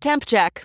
Temp check.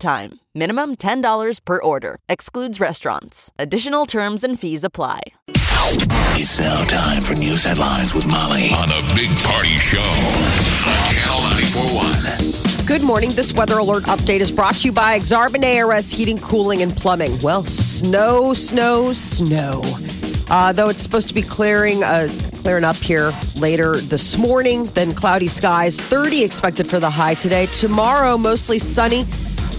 time. Minimum $10 per order. Excludes restaurants. Additional terms and fees apply. It's now time for news headlines with Molly on the Big Party Show on Channel 941. Good morning. This weather alert update is brought to you by Exarban ARS Heating, Cooling, and Plumbing. Well, snow, snow, snow. Uh, though it's supposed to be clearing, uh, clearing up here later this morning, then cloudy skies. 30 expected for the high today. Tomorrow, mostly sunny.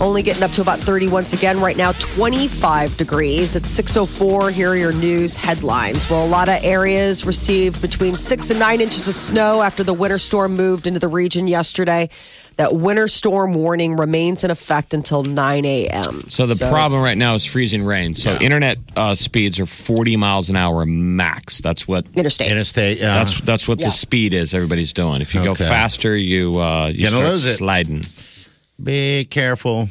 Only getting up to about 30 once again. Right now, 25 degrees. It's 6.04. Here are your news headlines. Well, a lot of areas received between six and nine inches of snow after the winter storm moved into the region yesterday. That winter storm warning remains in effect until 9 a.m. So the problem right now is freezing rain. So internet uh, speeds are 40 miles an hour max. That's what Interstate. Interstate, yeah. that's that's what Yeah. the speed is. Everybody's doing. If you go faster, you uh, you Gonna start lose it. sliding. Be careful.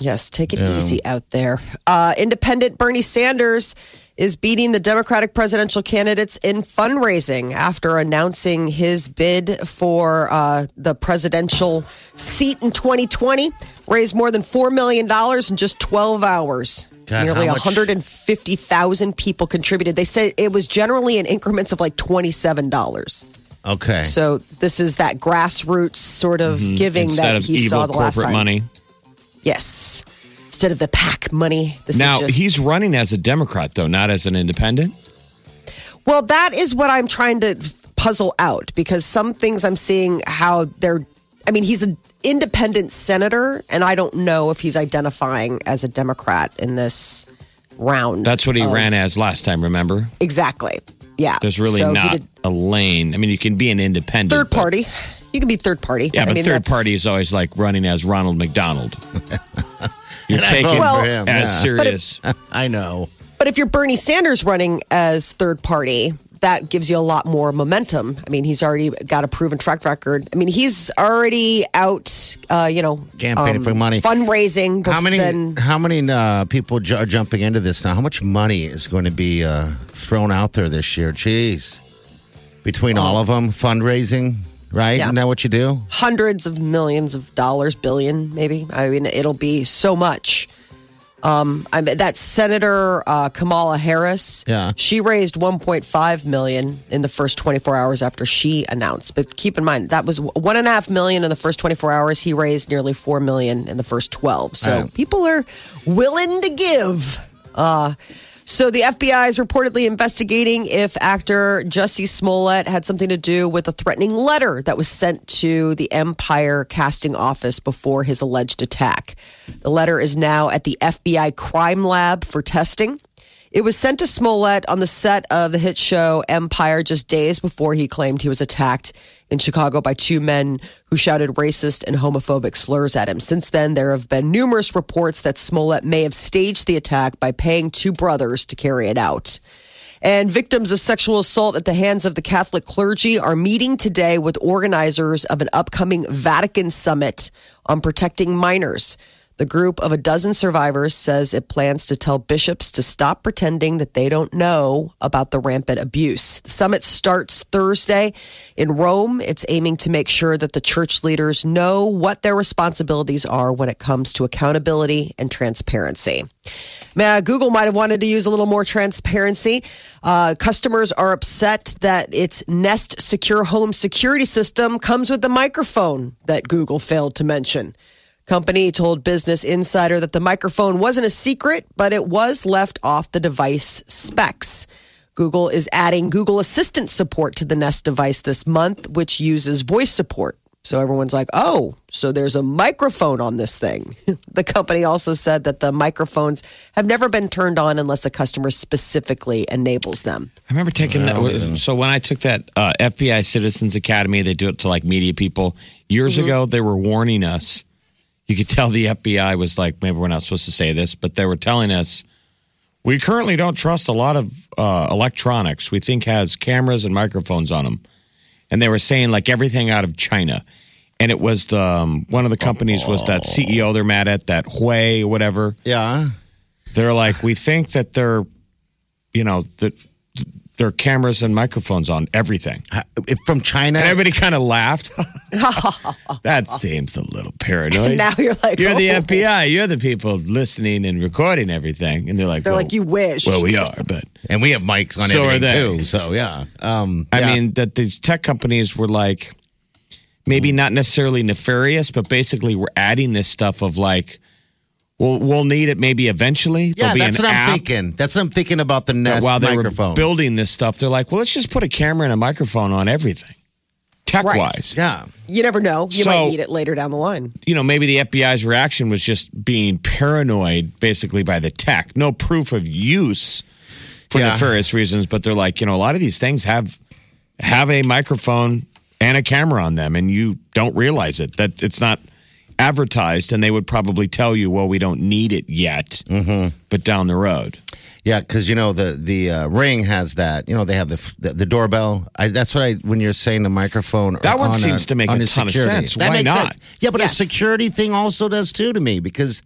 Yes, take it easy out there. Uh, independent Bernie Sanders is beating the Democratic presidential candidates in fundraising after announcing his bid for uh, the presidential seat in 2020. Raised more than $4 million in just 12 hours. God, Nearly 150,000 people contributed. They said it was generally in increments of like $27. Okay. So this is that grassroots sort of giving Mm-hmm. Instead that he saw the last time. money. Yes. Instead of the PAC money. This Now is just he's running as a Democrat, though, not as an independent. Well, that is what I'm trying to puzzle out because some things I'm seeing how they're I mean, he's an independent senator and I don't know if he's identifying as a Democrat in this round. That's what he of- ran as last time. Remember? Exactly. Yeah. There's really So not did a lane. I mean, you can be an independent. third but- party. You can be third party. Yeah, I but mean, third party is always like running as Ronald McDonald. You're taking Well- for him. as yeah. serious. I know. But if you're Bernie Sanders running as third party, that gives you a lot more momentum. I mean, he's already got a proven track record. I mean, he's already out, uh, you know, Campaigning for money. fundraising. How many? then- How many uh, people ju- are jumping into this now? How much money is going to be uh, thrown out there this year? Jeez, between all of them, fundraising, right? Yeah. Isn't that what you do? hundreds of millions of dollars, billion maybe. I mean, it'll be so much. Um, I mean, that Senator uh, Kamala Harris, Yeah. she raised 1.5 million in the first 24 hours after she announced. But keep in mind that was one and a half million in the first 24 hours. He raised nearly four million in the first 12. So Right. people are willing to give. Uh, so the FBI is reportedly investigating if actor Jussie Smollett had something to do with a threatening letter that was sent to the Empire casting office before his alleged attack. The letter is now at the FBI crime lab for testing. It was sent to Smollett on the set of the hit show Empire just days before he claimed he was attacked in Chicago by two men who shouted racist and homophobic slurs at him. Since then, there have been numerous reports that Smollett may have staged the attack by paying two brothers to carry it out. And victims of sexual assault at the hands of the Catholic clergy are meeting today with organizers of an upcoming Vatican summit on protecting minors. The group of a dozen survivors says it plans to tell bishops to stop pretending that they don't know about the rampant abuse. The summit starts Thursday in Rome. It's aiming to make sure that the church leaders know what their responsibilities are when it comes to accountability and transparency. Man, Google might have wanted to use a little more transparency. Uh, customers are upset that its Nest Secure Home security system comes with the microphone that Google failed to mention. Company told Business Insider that the microphone wasn't a secret, but it was left off the device specs. Google is adding Google Assistant support to the Nest device this month, which uses voice support. So everyone's like, oh, so there's a microphone on this thing. the company also said that the microphones have never been turned on unless a customer specifically enables them. I remember taking that. So when I took that uh, FBI Citizens Academy, they do it to like media people. Years Mm-hmm. ago, they were warning us. You could tell the FBI was like, maybe we're not supposed to say this, but they were telling us we currently don't trust a lot of uh, electronics. We think has cameras and microphones on them, and they were saying like everything out of China. And it was the um, one of the companies was that CEO they're mad at that Huawei or whatever. Yeah. They're like, we think that they're, you know, that there are cameras and microphones on everything. From China. And everybody kind of laughed. that seems a little paranoid. now you're like, You're the oh. FBI. You're the people listening and recording everything. And they're like, They're well, like, you wish. Well, we are, but and we have mics on So everything too. So yeah. Um, I yeah. mean that these tech companies were like, maybe not necessarily nefarious, but basically we're adding this stuff of like, well, we'll need it maybe eventually. yeah, There'll be that's an what I'm app thinking. That's what I'm thinking about the that Nest while they microphone. were building this stuff, they're like, well, let's just put a camera and a microphone on everything, tech wise. yeah. You never know. You So- might need it later down the line. You know, maybe the FBI's reaction was just being paranoid, basically by the tech. No proof of use for Yeah. nefarious reasons, but they're like, you know, a lot of these things have have a microphone and a camera on them, and you don't realize it. That it's not advertised, and they would probably tell you, well, we don't need it yet, Mm-hmm. but down the road. Yeah, because you know the the uh, ring has that. You know they have the the, the doorbell. I, that's what I when you're saying the microphone. That one on seems to make on a the ton of sense. That Why not? sense. Yeah, but Yes. a security thing also does too to me because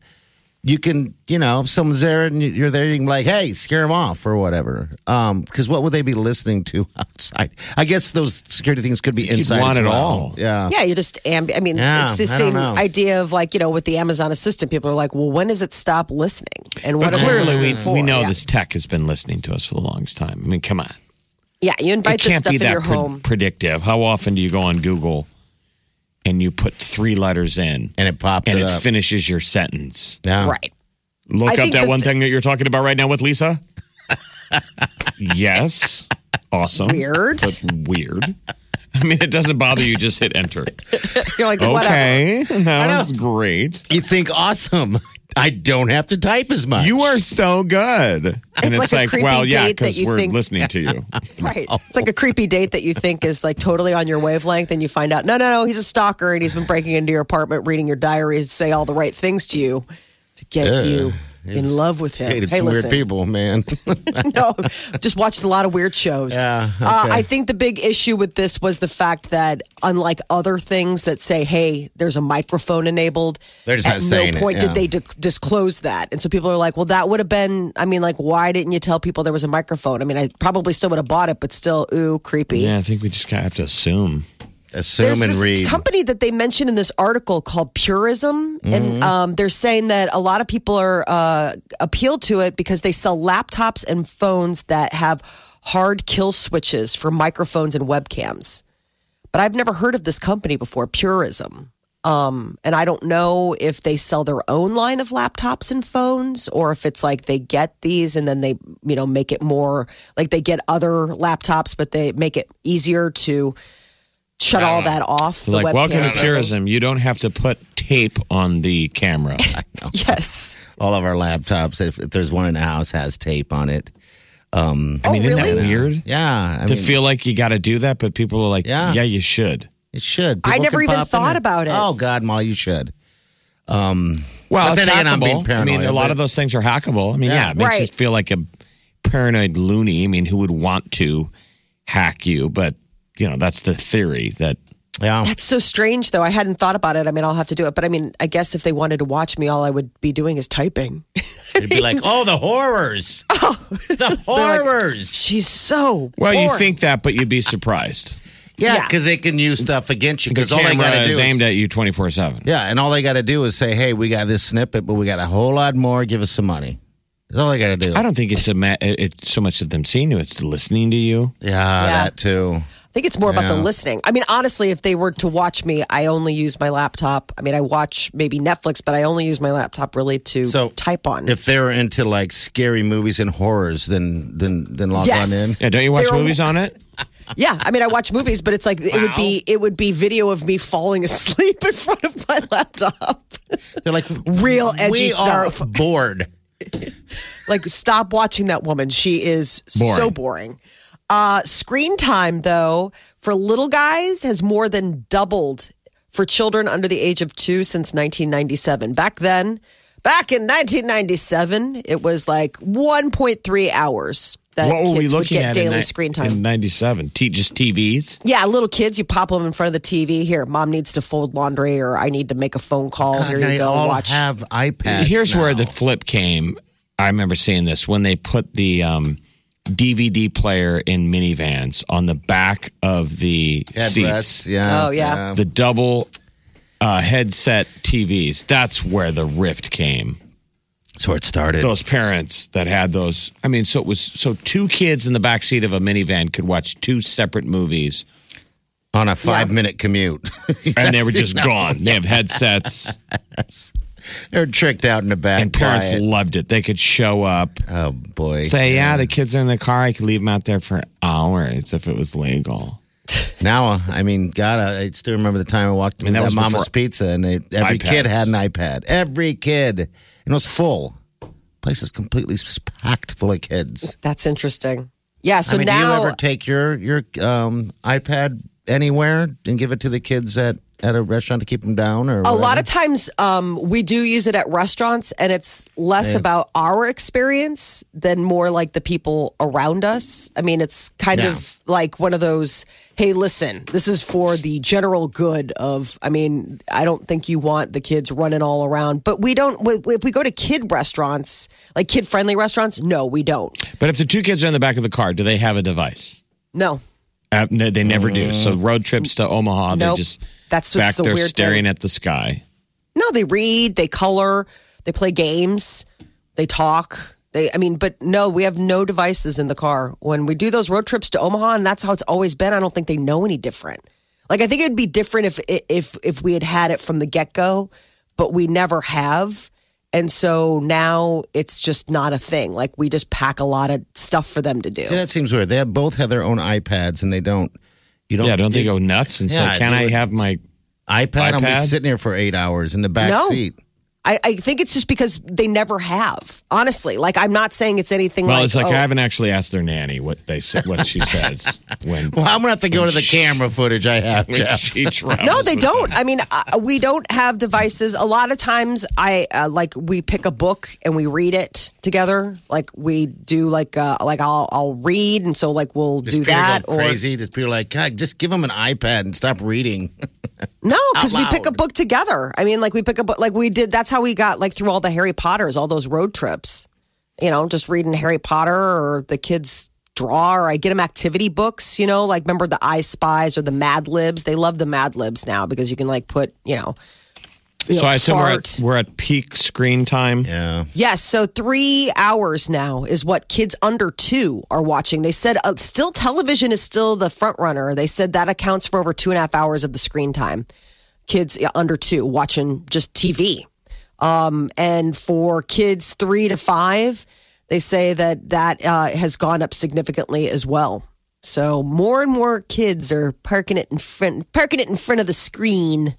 you can you know if someone's there and you- you're there you can be like hey scare them off or whatever. Um, because what would they be listening to outside? I guess those security things could be You'd inside. want as it well. all. Yeah. Yeah, you just amb- I mean, Yeah, it's the I same idea of like you know with the Amazon Assistant. People are like, well, when does it stop listening? And what But are we clearly, we, for? we know yeah. this tech has been listening to us for the longest time. I mean, come on. Yeah, you invite it this can't stuff be in that your pre- home. predictive. How often do you go on Google and you put three letters in And it pops and it it up. finishes your sentence? yeah. Right. Look I up that that one the- thing that you're talking about right now with Lisa. yes. Awesome. Weird. But weird. I mean, it doesn't bother you. Just hit enter. You're like, whatever. Okay. That was great. You think awesome? I don't have to type as much. You are so good. And It's it's, like like, well, yeah, date that because we're think- listening to you. Right. It's like a creepy date that you think is like totally on your wavelength, and you find out, no, no, no, he's a stalker and he's been breaking into your apartment, reading your diaries, say all the right things to you to get Ugh. you in love with him. Hated hey, some listen. weird people, man. no, just watched a lot of weird shows. Yeah, uh. I think the big issue with this was the fact that, unlike other things that say, "Hey, there's a microphone enabled," They're just at not saying no it, point yeah. did they di- disclose that, and so people are like, "Well, that would have been." I mean, like, why didn't you tell people there was a microphone? I mean, I probably still would have bought it, but still, ooh, creepy. Yeah, I think we just kind of have to assume. Assume There's and this read. company that they mentioned in this article called Purism, Mm-hmm. and um, they're saying that a lot of people are uh, appealed to it because they sell laptops and phones that have hard kill switches for microphones and webcams. But I've never heard of this company before, Purism. Um, and I don't know if they sell their own line of laptops and phones or if it's like they get these and then they, you know, make it more like they get other laptops, but they make it easier to shut all that off. The Like, welcome to and Purism. You don't have to put tape on the camera. Yes. All of our laptops, if, if there's one in the house, has tape on it. Um, I mean, oh, isn't that really? weird? yeah, I to mean, feel like you got to do that, but people are like, Yeah. yeah, you should. it should. I People never can even pop in thought there. about it. Oh God, Ma, you should. Um, Well, But it's then again, I'm being hackable. I mean, a paranoid, lot but- of those things are hackable. I mean, Yeah. yeah, it makes Right. you feel like a paranoid loony. I mean, who would want to hack you? But, you know, that's the theory that yeah, That's so strange, though. I hadn't thought about it. I mean, I'll have to do it. But I mean, I guess if they wanted to watch me, all I would be doing is typing. it'd be like, oh, the horrors, Oh, the horrors. She's so. Well, you think that, but you'd be surprised. Yeah, Yeah. because they can use stuff against you. The Because all they got to do is is aimed at you 24 7. yeah, and all they got to do is say, hey, we got this snippet, but we got a whole lot more. Give us some money. That's all they got to do. I don't think it's, a ma- it's so much of them seeing you, it's listening to you. yeah, that too. I think it's more about the listening. I mean, honestly, if they were to watch me, I only use my laptop. I mean, I watch maybe Netflix, but I only use my laptop really to So, type on. If they're into like scary movies and horrors, then then then log Yes. on in. Yeah, don't you watch There are- movies on it? yeah, I mean, I watch movies, but it's like it would be it would be video of me falling asleep in front of my laptop. They're like Real edgy we stuff. are bored. like, stop watching that woman. She is so boring. Uh, screen time, though, for little guys has more than doubled for children under the age of two since 1997. Back then, back in 1997, it was like 1.3 hours that what were we kids would looking get at daily in, ni- screen time. in 97? T- just TVs? yeah, little kids, you pop them in front of the TV. Here, mom needs to fold laundry, or I need to make a phone call. God, Here you they go, all watch. have iPads. Here's now. where the flip came. I remember seeing this when they put the um, DVD player in minivans on the back of the Headrests, seats. Yeah. Oh, yeah. The double uh, headset TVs. That's where the rift came. That's where it started. Those parents that had those. I mean, so it was so two kids in the back seat of a minivan could watch two separate movies, on a five minute commute. and they were just no. gone. They have headsets, They're tricked out in the back. and parents quiet. loved it. They could show up. Oh boy. Say, yeah, the kids are in the car. I could leave them out there for hours if it was legal. Now, uh, I mean, God, I I still remember the time I walked into mean, that that, Mama's Pizza, and they, every iPads. kid had an iPad. Every kid, and it was full. Place is completely packed full of kids. That's interesting. Yeah, so I mean, now do you ever take your your um, iPad anywhere and give it to the kids at at a restaurant to keep them down, or a lot of times um, we do use it at restaurants and it's less about our experience than more like the people around us. I mean it's kind Yeah. of like one of those hey listen this is for the general good of i mean i don't think you want the kids running all around but we don't if we go to kid restaurants like kid friendly restaurants no we don't. But if the two kids are in the back of the car, do they have a device? no Uh, no, they never do. So road trips to Omaha, they're Nope. just That's back what's the there weird staring thing. at the sky. No, they read, they color, they play games, they talk. They, I mean, but no, we have no devices in the car when we do those road trips to Omaha, and that's how it's always been. I don't think they know any different. Like I think it'd be different if if if we had had it from the get go, but we never have, and so now it's just not a thing. Like we just pack a lot of stuff for them to do. Yeah, that seems weird. They have, both have their own iPads, and they don't. You don't. Yeah, don't they go nuts and Yeah, say, "Can I have my?" iPad? I'm be iPad? sitting here for eight hours in the back No. seat. I, I think it's just because they never have. Honestly, like I'm not saying it's anything Well, like. it's like oh, I haven't actually asked their nanny what they say, what she says when, Well, I'm gonna have to go to the camera footage I have, when Jeff. she. No, they don't. them. I mean, uh, we don't have devices. A lot of times, I uh, like we pick a book and we read it together. Like we do, like uh, like I'll I'll read, and so like we'll Just do that. Or crazy. Just people like, God, just give them an iPad and stop reading. no, because we pick a book together. I mean, like we pick a book, like we did. That's how we got like through all the Harry Potters, all those road trips. You know, just reading Harry Potter or the kids draw or I get them activity books, you know, like remember the I Spies or the Mad Libs. They love the Mad Libs now because you can like put, you know, you So know, I assume we're at, we're at peak screen time. Yeah. Yes, so three hours now is what kids under two are watching. They said uh, still television is still the front runner. They said that accounts for over two and a half hours of the screen time. Kids under two watching just TV. Um, and for kids three to five, they say that that uh, has gone up significantly as well. So more and more kids are parking it in front, parking it in front of the screen.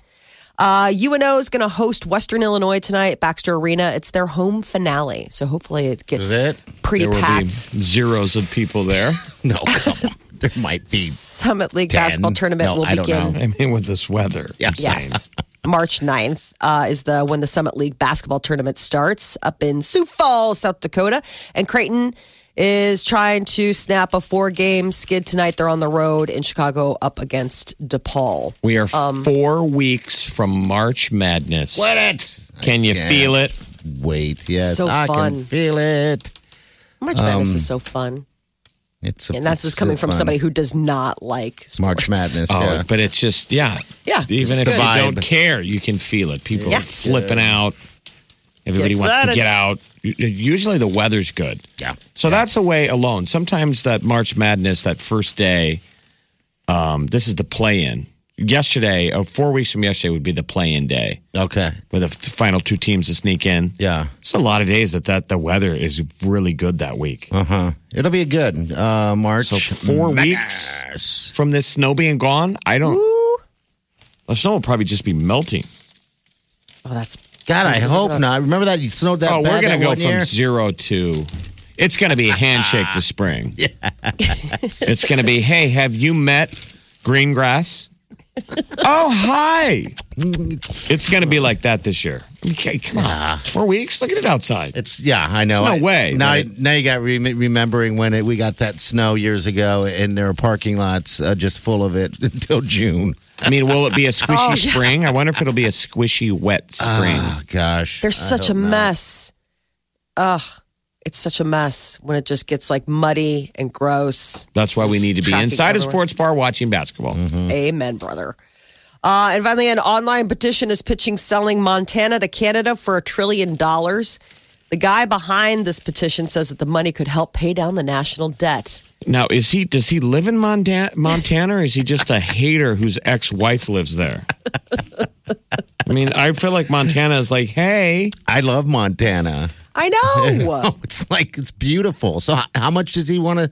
Uh, UNO is going to host Western Illinois tonight at Baxter Arena. It's their home finale, so hopefully it gets it? pretty There will be packed. zeros of people there. No, come on. There might be. Summit League 10. basketball tournament No, will I don't begin. know. I mean, with this weather. Yeah. Yes. March 9th uh, is the when the Summit League basketball tournament starts up in Sioux Falls, South Dakota. And Creighton is trying to snap a four game skid tonight. They're on the road in Chicago up against DePaul. We are Um, four weeks from March Madness. What it? Can you feel it? Wait, yes, So I fun. can feel it. March Madness Um, is so fun. It's And that's it's just coming from fun. somebody who does not like sports. March Madness. Oh, yeah. but it's just yeah, Yeah, Even it's if good. you don't care, you can feel it. People Yeah. are flipping out. Everybody wants to get out. Usually the weather's good. Yeah. So that's a way alone. Sometimes that March Madness, that first day, um, this is the play-in. Yesterday, or four weeks from yesterday, would be the play-in day, Okay. where the final two teams to sneak in. Yeah. It's a lot of days that, that the weather is really good that week. Uh huh. It'll be a good. Uh, March. So four weeks from this snow being gone, I don't. The snow will probably just be melting. Oh, that's God, I hope not. Remember that you snowed that oh, bad we're gonna go from year? zero to. It's gonna be a handshake to spring. Yeah. it's gonna be, hey, have you met green grass? Oh, hi. It's going to be like that this year. Okay, come on. Four weeks? Look at it outside. It's yeah, I know. There's no I- way Now, that now you got re- remembering when it, we got that snow years ago, and there were parking lots uh, just full of it until June. I mean, will it be a squishy Oh, yeah. spring? I wonder if it'll be a squishy wet spring. Oh gosh, There's I such a hope not. mess. Ugh. It's such a mess when it just gets like muddy and gross. That's why we need to be Traffic inside a sports bar watching basketball. Amen, brother. Uh, and finally, an online petition is pitching selling Montana to Canada for a trillion dollars. The guy behind this petition says that the money could help pay down the national debt. Now, is he? Does he live in Montana, Montana, or is he just a hater whose ex-wife lives there? I mean, I feel like Montana is like, hey, I love Montana. I know. Oh, it's like it's beautiful. So, how, how much does he want to?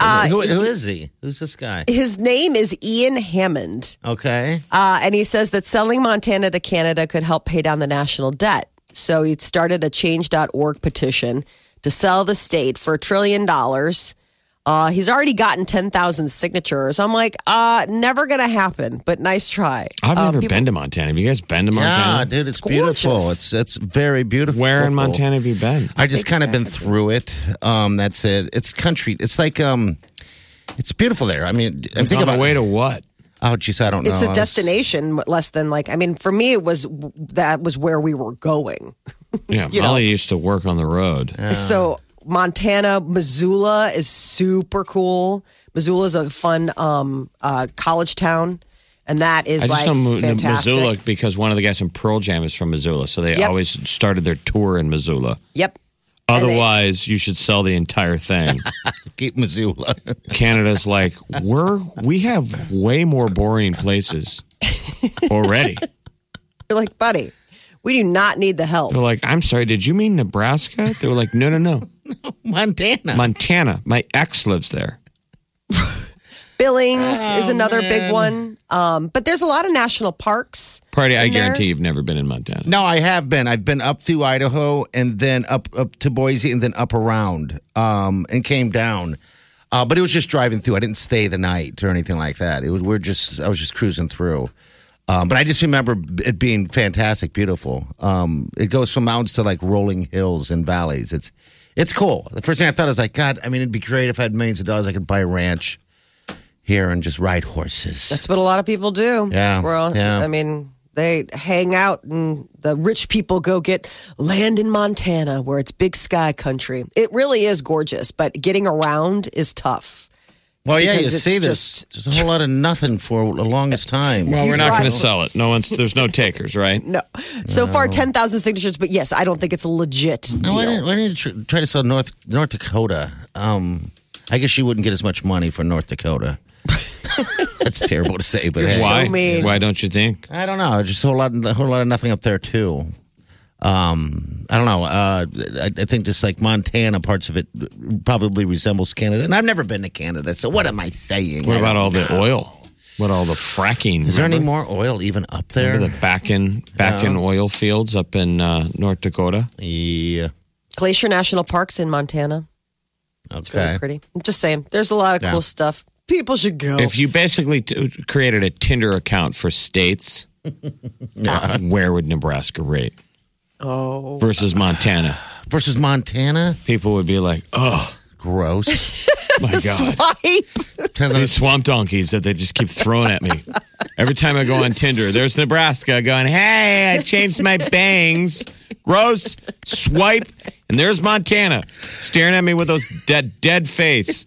Uh, who, who is he? Who's this guy? His name is Ian Hammond. Okay, Uh, and he says that selling Montana to Canada could help pay down the national debt. So he started a change.org petition to sell the state for a trillion dollars. Uh, he's already gotten 10,000 signatures. I'm like, uh, never going to happen, but nice try. I've Uh, never people- been to Montana. Have you guys been to Montana? yeah, Montana? dude, it's, It's beautiful. It's it's very beautiful. Where in Montana have you been? I just kind of been through it. Um, that's it. It's country. It's like um, it's beautiful there. I mean, I'm thinking on the about way to what? Oh, geez, I don't know. It's a destination, less than like, I mean, for me, it was that was where we were going. Yeah, You know. Molly used to work on the road. So Montana, Missoula is super cool. Missoula is a fun um, uh, college town, and that is I just like know fantastic. Missoula because one of the guys from Pearl Jam is from Missoula, so they Yep. always started their tour in Missoula. Yep. And they- Otherwise, you should sell the entire thing. Keep Missoula. Canada's like we're we have way more boring places already. You're like, buddy, we do not need the help. They're like, I'm sorry, did you mean Nebraska? They were like, no, no, no, Montana. Montana. My ex lives there. Billings Oh, is another big one. Um, but there's a lot of national parks. Party, I there. guarantee you've never been in Montana. no, I have been. I've been up through Idaho and then up up to Boise and then up around um, and came down. Uh, but it was just driving through. I didn't stay the night or anything like that. It was we're just I was just cruising through. Um, but I just remember it being fantastic, beautiful. Um, it goes from mountains to like rolling hills and valleys. It's it's cool. The first thing I thought is like, God, I mean, it'd be great if I had millions of dollars. I could buy a ranch here and just ride horses. That's what a lot of people do. Yeah, all- yeah. I mean, they hang out and the rich people go get land in Montana where it's big sky country. It really is gorgeous, but getting around is tough. Well, yeah, you see this. just- There's a whole lot of nothing for the longest time. Well, we're not Right. going to sell it. No one's. There's no takers, right? No. So far, 10,000 signatures, but yes, I don't think it's a legit Now, deal. why didn't, why didn't you try to sell North North Dakota? Um, I guess you wouldn't get as much money for North Dakota. That's terrible to say, but hey. so Why? mean. Why don't you think? I don't know. Just a whole lot, a whole lot of nothing up there too. Um, I don't know. Uh, I, I think just like Montana, parts of it probably resembles Canada, and I've never been to Canada. So what am I saying? What I about don't all the oil? What all the fracking? Is there any more oil even up there? Remember the back in back in oil fields up in uh, North Dakota? yeah. Glacier National Park's in Montana. It's really pretty. I'm just saying, there's a lot of Yeah. cool stuff. People should go. If you basically t- created a Tinder account for states, where would Nebraska rate oh. versus Montana? Versus Montana, People would be like, "Oh gross. my god, Swipe. these swamp donkeys that they just keep throwing at me." Every time I go on Tinder, there's Nebraska going, "Hey, I changed my bangs." Gross. Swipe, and there's Montana staring at me with those dead dead face.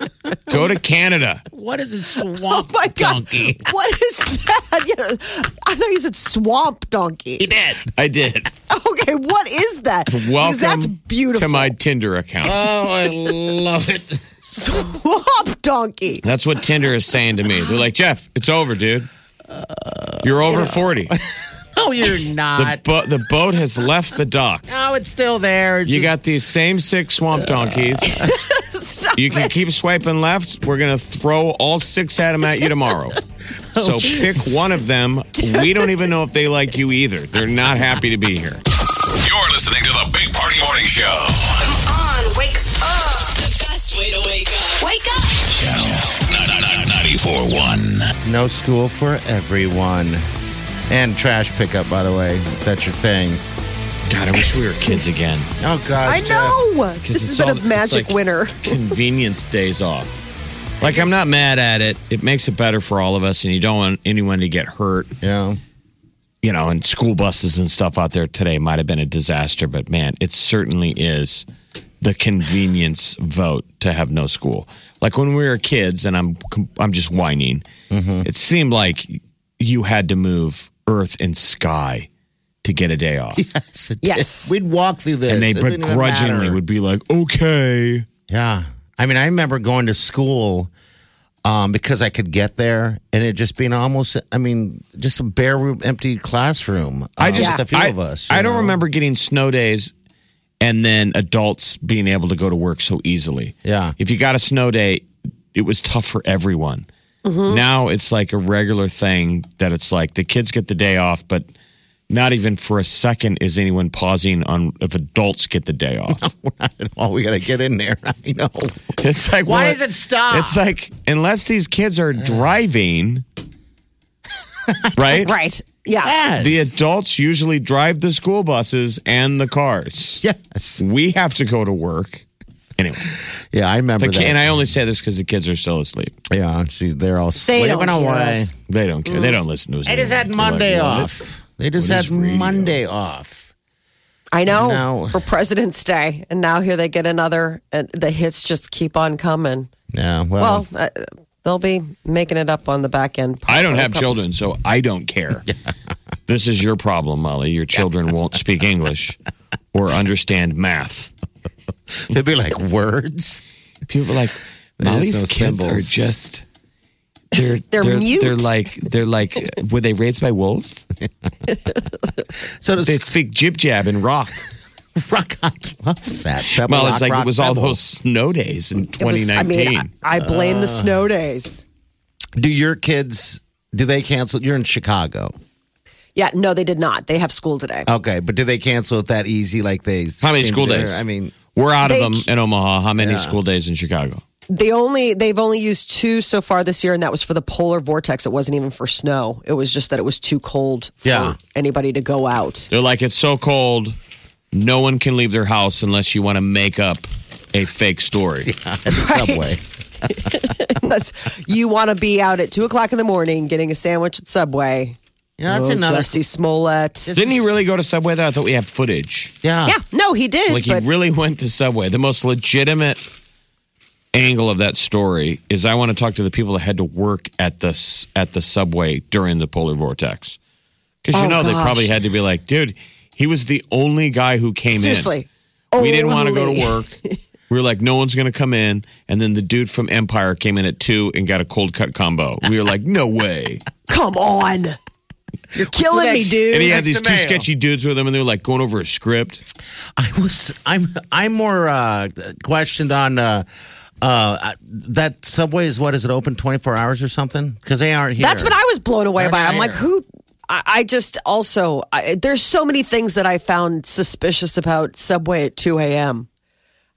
Go to Canada. what is a swamp Oh my God. donkey? What is that? Yeah, I thought you said swamp donkey. He did. I did. Okay, what is that? Welcome that's beautiful. to my Tinder account. Oh, I love it. swamp donkey. That's what Tinder is saying to me. They're like, Jeff, it's over, dude. You're over 40. No, you're The, not. bo- the boat has left the dock. no, it's still there. You Just- got these same six swamp donkeys. Stop You can it. keep swiping left. We're going to throw all six at them at you tomorrow. Oh, so pick one of them. We don't even know if they like you either. They're not happy to be here. You're listening to the Big Party Morning Show. Come on, wake up. The best way to wake up. Wake up. Channel 94.1. 94.1. No school for everyone. And trash pickup, by the way. if That's your thing. God, I wish we were kids again. Oh, God. I Jeff. know. 'Cause This has been all- a it's magic like winter. Convenience days off. Like I'm not mad at it. It makes it better for all of us, and you don't want anyone to get hurt. Yeah. You know, and school buses and stuff out there today might have been a disaster, but man, it certainly is the convenience vote to have no school. Like when we were kids, and I'm I'm just whining. Mm-hmm. It seemed like you had to move Earth and sky to get a day off, Yes. it Yes. did. We'd walk through this. and they It didn't begrudgingly would be like, "Okay." Yeah. I mean, I remember going to school um, because I could get there and it just being almost, I mean, just a bare room, empty classroom. I uh, just with a few I, of us. you I don't know? remember getting snow days and then adults being able to go to work so easily. Yeah. If you got a snow day, it was tough for everyone. Mm-hmm. Now it's like a regular thing that it's like the kids get the day off, but not even for a second is anyone pausing on if adults get the day off. Oh, we got to get in there. I know. It's like Why well, does it stop? It's like unless these kids are driving, right? Right. Yeah. Yes. The adults usually drive the school buses and the cars. Yes. We have to go to work. Anyway, Yeah, I remember the that. and I only say this because the kids are still asleep. yeah, see, they're all They sleeping don't hear away. us. They don't care. They don't listen to us. They just had anymore. They're Monday like, "What?" off. They just What had is radio? Monday off. I know No. for President's Day, and now here they get another, and the hits just keep on coming. Yeah, well, Well, uh, they'll be making it up on the back end. I don't have children, so I don't care. This is your problem, Molly. Your children won't speak English or understand math. They'd be like words. People are like Molly's no kids are just they're They're they're, mute. they're like they're like were they raised by wolves? So They speak jib jab and rock. rock, I love that. Pebble Well, rock, it's like rock, it was all pebble. those snow days in It was- 2019. I mean, I, I blame Uh. the snow days. Do your kids? Do they cancel? You're in Chicago, Yeah, no, they did not. They have school today. okay? But do they cancel it that easy? Like they? How many school days? I mean, We're out of them in Omaha. How many Yeah. school days in Chicago? They only they've only used two so far this year, and that was for the polar vortex. It wasn't even for snow. It was just that it was too cold for Yeah. anybody to go out. They're like, it's so cold, no one can leave their house unless you want to make up a fake story. at the subway. Unless you want to be out at two o'clock in the morning getting a sandwich at Subway. You know, that's oh, another. Jussie Smollett. Didn't he really go to Subway though? I thought we had footage. Yeah. yeah, no, he did. Like he really went to Subway. The most legitimate angle of that story is I want to talk to the people that had to work at the at the Subway during the polar vortex. Because you Oh, know they probably had to be like, dude, he was the only guy who came in. seriously, We didn't want to go to work. We were like, no one's going to come in. And then the dude from Empire came in at two and got a cold cut combo. We were like, no way. Come on, you're killing me, dude. And he had these two sketchy dudes with him, and they were like going over a script. I was. I'm. I'm more uh, questioned on. Uh, uh, that subway is what is it open 24 hours or something because they aren't here That's what I was blown away They're by. I'm like, who? I, I just also I, there's so many things that I found suspicious about Subway at 2 a.m.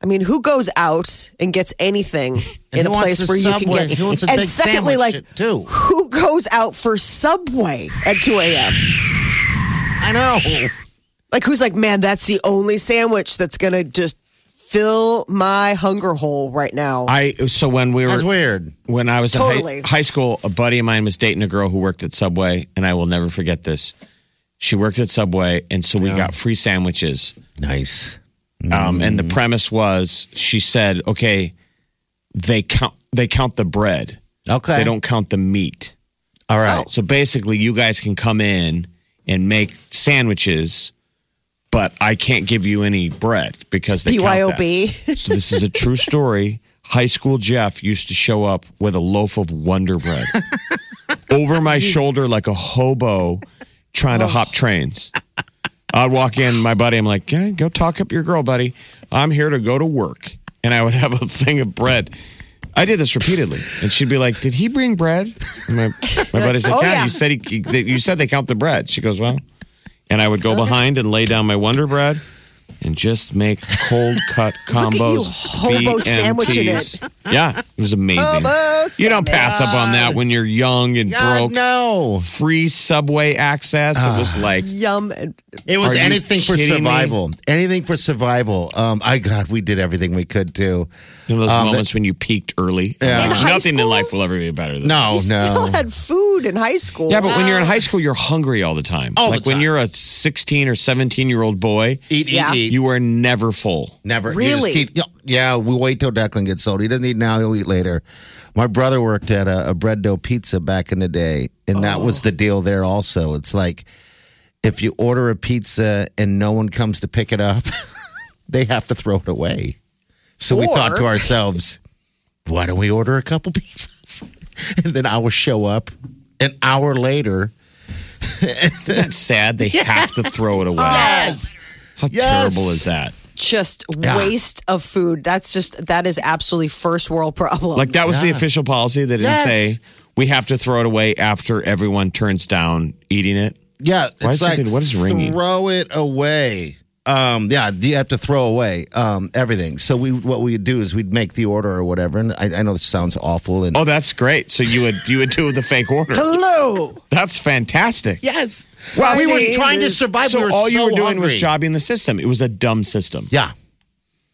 I mean, who goes out and gets anything And in a place a where you can get? Who wants a and big secondly, like, too? who goes out for Subway at 2 a.m.? I know Like, who's like, man, that's the only sandwich that's gonna just fill my hunger hole right now. I so when we were that's weird when I was Totally. in high, high school, a buddy of mine was dating a girl who worked at Subway, and I will never forget this. She worked at Subway, and so we got free sandwiches. nice Um, and the premise was, she said, "Okay, they count they count the bread. okay They don't count the meat. all right So basically, you guys can come in and make sandwiches." But I can't give you any bread because they count that. BYOB. So this is a true story. High school Jeff used to show up with a loaf of Wonder Bread over my shoulder like a hobo trying to hop trains. I'd walk in, my buddy, I'm like, yeah, go talk up your girl, buddy. I'm here to go to work. And I would have a thing of bread. I did this repeatedly. And she'd be like, did he bring bread? And my, my buddy's like, Oh, yeah, yeah. you said, he, you said they count the bread. She goes, well, and I would go behind and lay down my Wonder Bread and just make cold cut combos. Look at you, hobo sandwiching it. BMTs. Yeah, it was amazing. Hobo you don't pass up on that when you're young and God, broke. no. Free subway access. it was like Yum. And It was Are you anything for kidding me? survival. Anything for survival. Um, I God, we did everything we could do. one of those Um, moments when you peaked early. Yeah. In high Nothing in school? life will ever be better than this. No, you still no. had food in high school. Yeah, but when you're in high school, you're hungry all the time. All the like when time. you're a 16 or 17 year old boy, Eat, eat, Yeah. eat. you are never full. Never. You just Really? keep- yeah, we wait till Declan gets old. He doesn't eat now, he'll eat later. My brother worked at a, a bread dough pizza back in the day, and that was oh. the deal there also. It's like if you order a pizza and no one comes to pick it up, they have to throw it away. So we thought to ourselves, why don't we order a couple pizzas? And then I will show up an hour later. That's sad. They have to throw it away. Yes. How Yes. terrible is that? Just waste of food. That's just that is absolutely first world problem. Like that was the official policy. They didn't Yes. say we have to throw it away after everyone turns down eating it. Yeah, Why it's is like something- what is ringing? Throw it away. Um, yeah, you have to throw away um, everything. So we, what we'd do is we'd make the order or whatever. And I, I know this sounds awful. And Oh, that's great. So you would you would do the fake order. Hello. That's fantastic. yes, Well, we were trying to survive. So we were all you so were doing was jobbing the system. It was a dumb system. Yeah,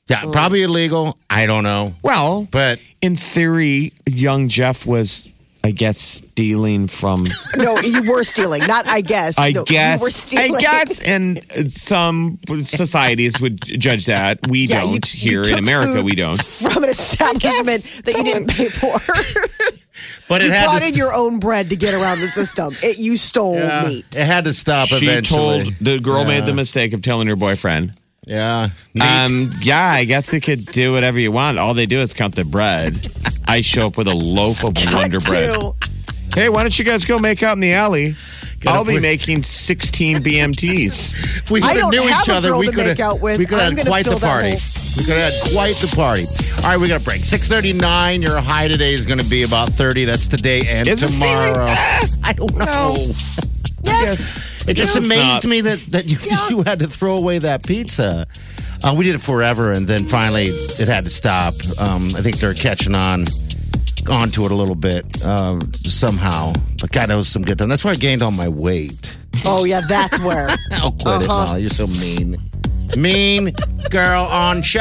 yeah, probably illegal. I don't know, Well, but in theory, young Jeff was, I guess, stealing from. No, you were stealing. Not I guess. I No, guess. you were stealing. I guess, and some societies would judge that. We Yeah, don't you here in took America. food We don't. from an establishment that you didn't pay for. but you it had brought to. in your own bread to get around the system. It, you stole yeah, meat. it had to stop She eventually. told the girl made the mistake of telling her boyfriend. yeah, Neat. Um, yeah, I guess they could do whatever you want. All they do is count the bread. I show up with a loaf of Wonder Cut Bread. to- Hey, why don't you guys go make out in the alley? I'll be making 16 BMTs. If we could have knew each other, we could make out with. we could have had quite the party. hole. We could have had quite the party. All right, we got a break. Six thirty nine. Your high today is going to be about thirty. That's today and Is tomorrow. I don't know. Yes. It just No, amazed not. me that that you you had to throw away that pizza. Uh, we did it forever, and then finally it had to stop. Um, I think they're catching on onto it a little bit uh, somehow. But God that was some good time. That's why I gained all my weight. Oh yeah, that's where. I'll quit it, Molly. You're so mean. Mean girl on show.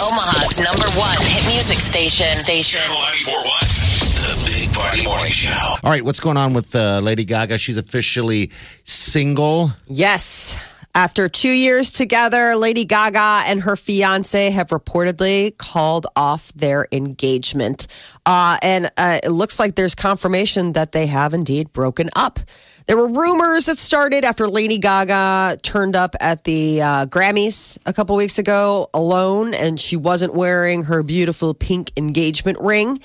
Omaha's number one hit music station. Station. Channel 941. The Big Party Morning Show. All right, what's going on with uh, Lady Gaga? She's officially single. Yes. After two years together, Lady Gaga and her fiance have reportedly called off their engagement. Uh, and uh, it looks like there's confirmation that they have indeed broken up. There were rumors that started after Lady Gaga turned up at the uh, Grammys a couple weeks ago alone, and she wasn't wearing her beautiful pink engagement ring.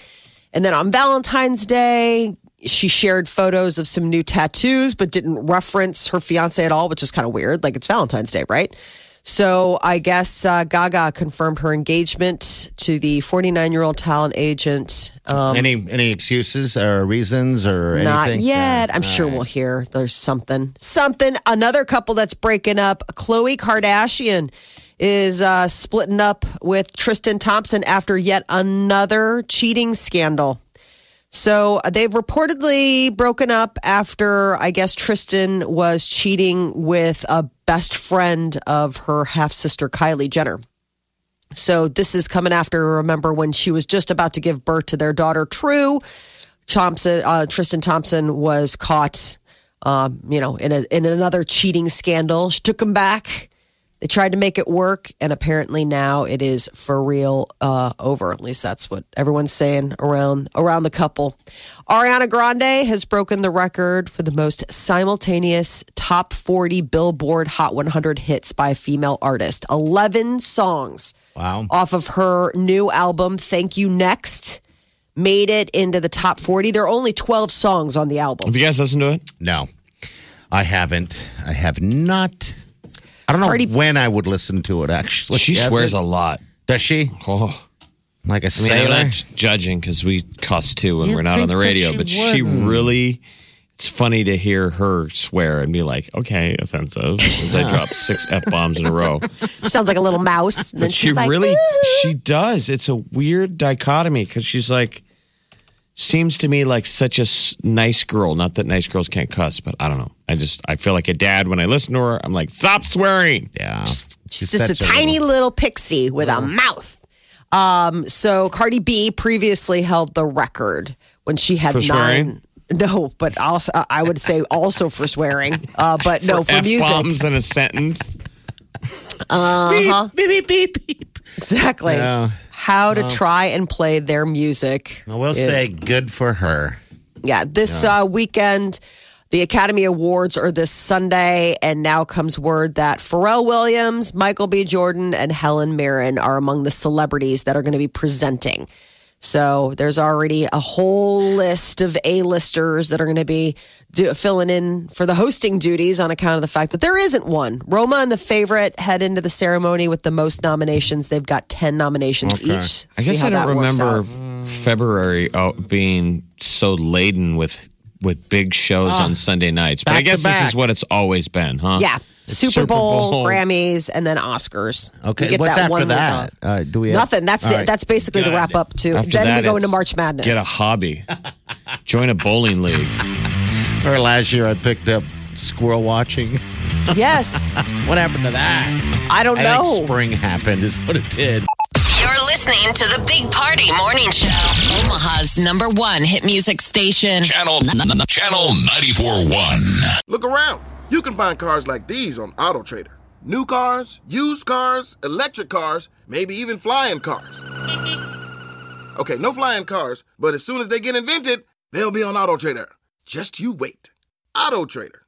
And then on Valentine's Day, she shared photos of some new tattoos, but didn't reference her fiance at all, which is kind of weird. Like it's Valentine's Day, right? So I guess uh, Gaga confirmed her engagement to the 49 year old talent agent. Um, any any excuses or reasons or not anything? yet. Yeah. I'm sure we'll hear there's something. Something. Another couple that's breaking up. Khloe Kardashian is uh, splitting up with Tristan Thompson after yet another cheating scandal. So uh, they've reportedly broken up after I guess Tristan was cheating with a best friend of her half sister Kylie Jenner. So this is coming after remember when she was just about to give birth to their daughter True. Thompson, uh, Tristan Thompson was caught, um, you know, in a in another cheating scandal. She took him back. They tried to make it work, and apparently now it is for real uh, over. At least that's what everyone's saying around around the couple. Ariana Grande has broken the record for the most simultaneous top 40 Billboard Hot 100 hits by a female artist. 11 songs Wow. off of her new album, Thank You Next, made it into the top 40. There are only 12 songs on the album. Have you guys listened to it? No, I haven't. I have not. I don't know Cardi- when I would listen to it. Actually, She Have swears a lot. Does she? Oh, Like a I mean, sailor? I'm not judging because we cuss too when You'd we're not on think the that radio, she but she wouldn't. Hmm. really. it's funny to hear her swear and be like, okay, offensive, as I drop six f bombs in a row. Sounds like a little mouse. And then she she's like, really, "Ooh." she does. It's a weird dichotomy because she's like, seems to me like such a nice girl. Not that nice girls can't cuss, but I don't know. I just, I feel like a dad when I listen to her. I'm like, stop swearing. Yeah. She's just a tiny little pixie with a mouth. Um, so Cardi B previously held the record when she had For nine. swearing? No, but also I would say also for swearing. Uh, but no, for, F music. bombs in a sentence. Uh-huh. Beep, beep, beep, beep. Exactly. Yeah. How to try and play their music. I will say good for her. Yeah, this Uh, weekend, the Academy Awards are this Sunday, and now comes word that Pharrell Williams, Michael B. Jordan, and Helen Mirren are among the celebrities that are going to be presenting. So there's already a whole list of A-listers that are going to be do, filling in for the hosting duties on account of the fact that there isn't one. Roma and the favorite head into the ceremony with the most nominations. They've got 10 nominations Okay. each. I guess I don't remember. February uh, being so laden with with big shows on Sunday nights. But I guess this is what it's always been, huh? Yeah. It's Super, Bowl, Bowl. Grammys, and then Oscars. Okay, You get what's that after one that? Uh, do we have- Nothing. That's it. right. That's basically the wrap up too. After then that, we go into March Madness. Get a hobby. Join a bowling league. Or last year I picked up squirrel watching. yes. What happened to that? I don't I know. think spring happened is what it did. You're listening to the Big Party Morning Show. Omaha's number one hit music station. Channel Channel 94.1. Look around. You can find cars like these on AutoTrader. New cars, used cars, electric cars, maybe even flying cars. Okay, no flying cars, but as soon as they get invented, they'll be on AutoTrader. Just you wait. AutoTrader.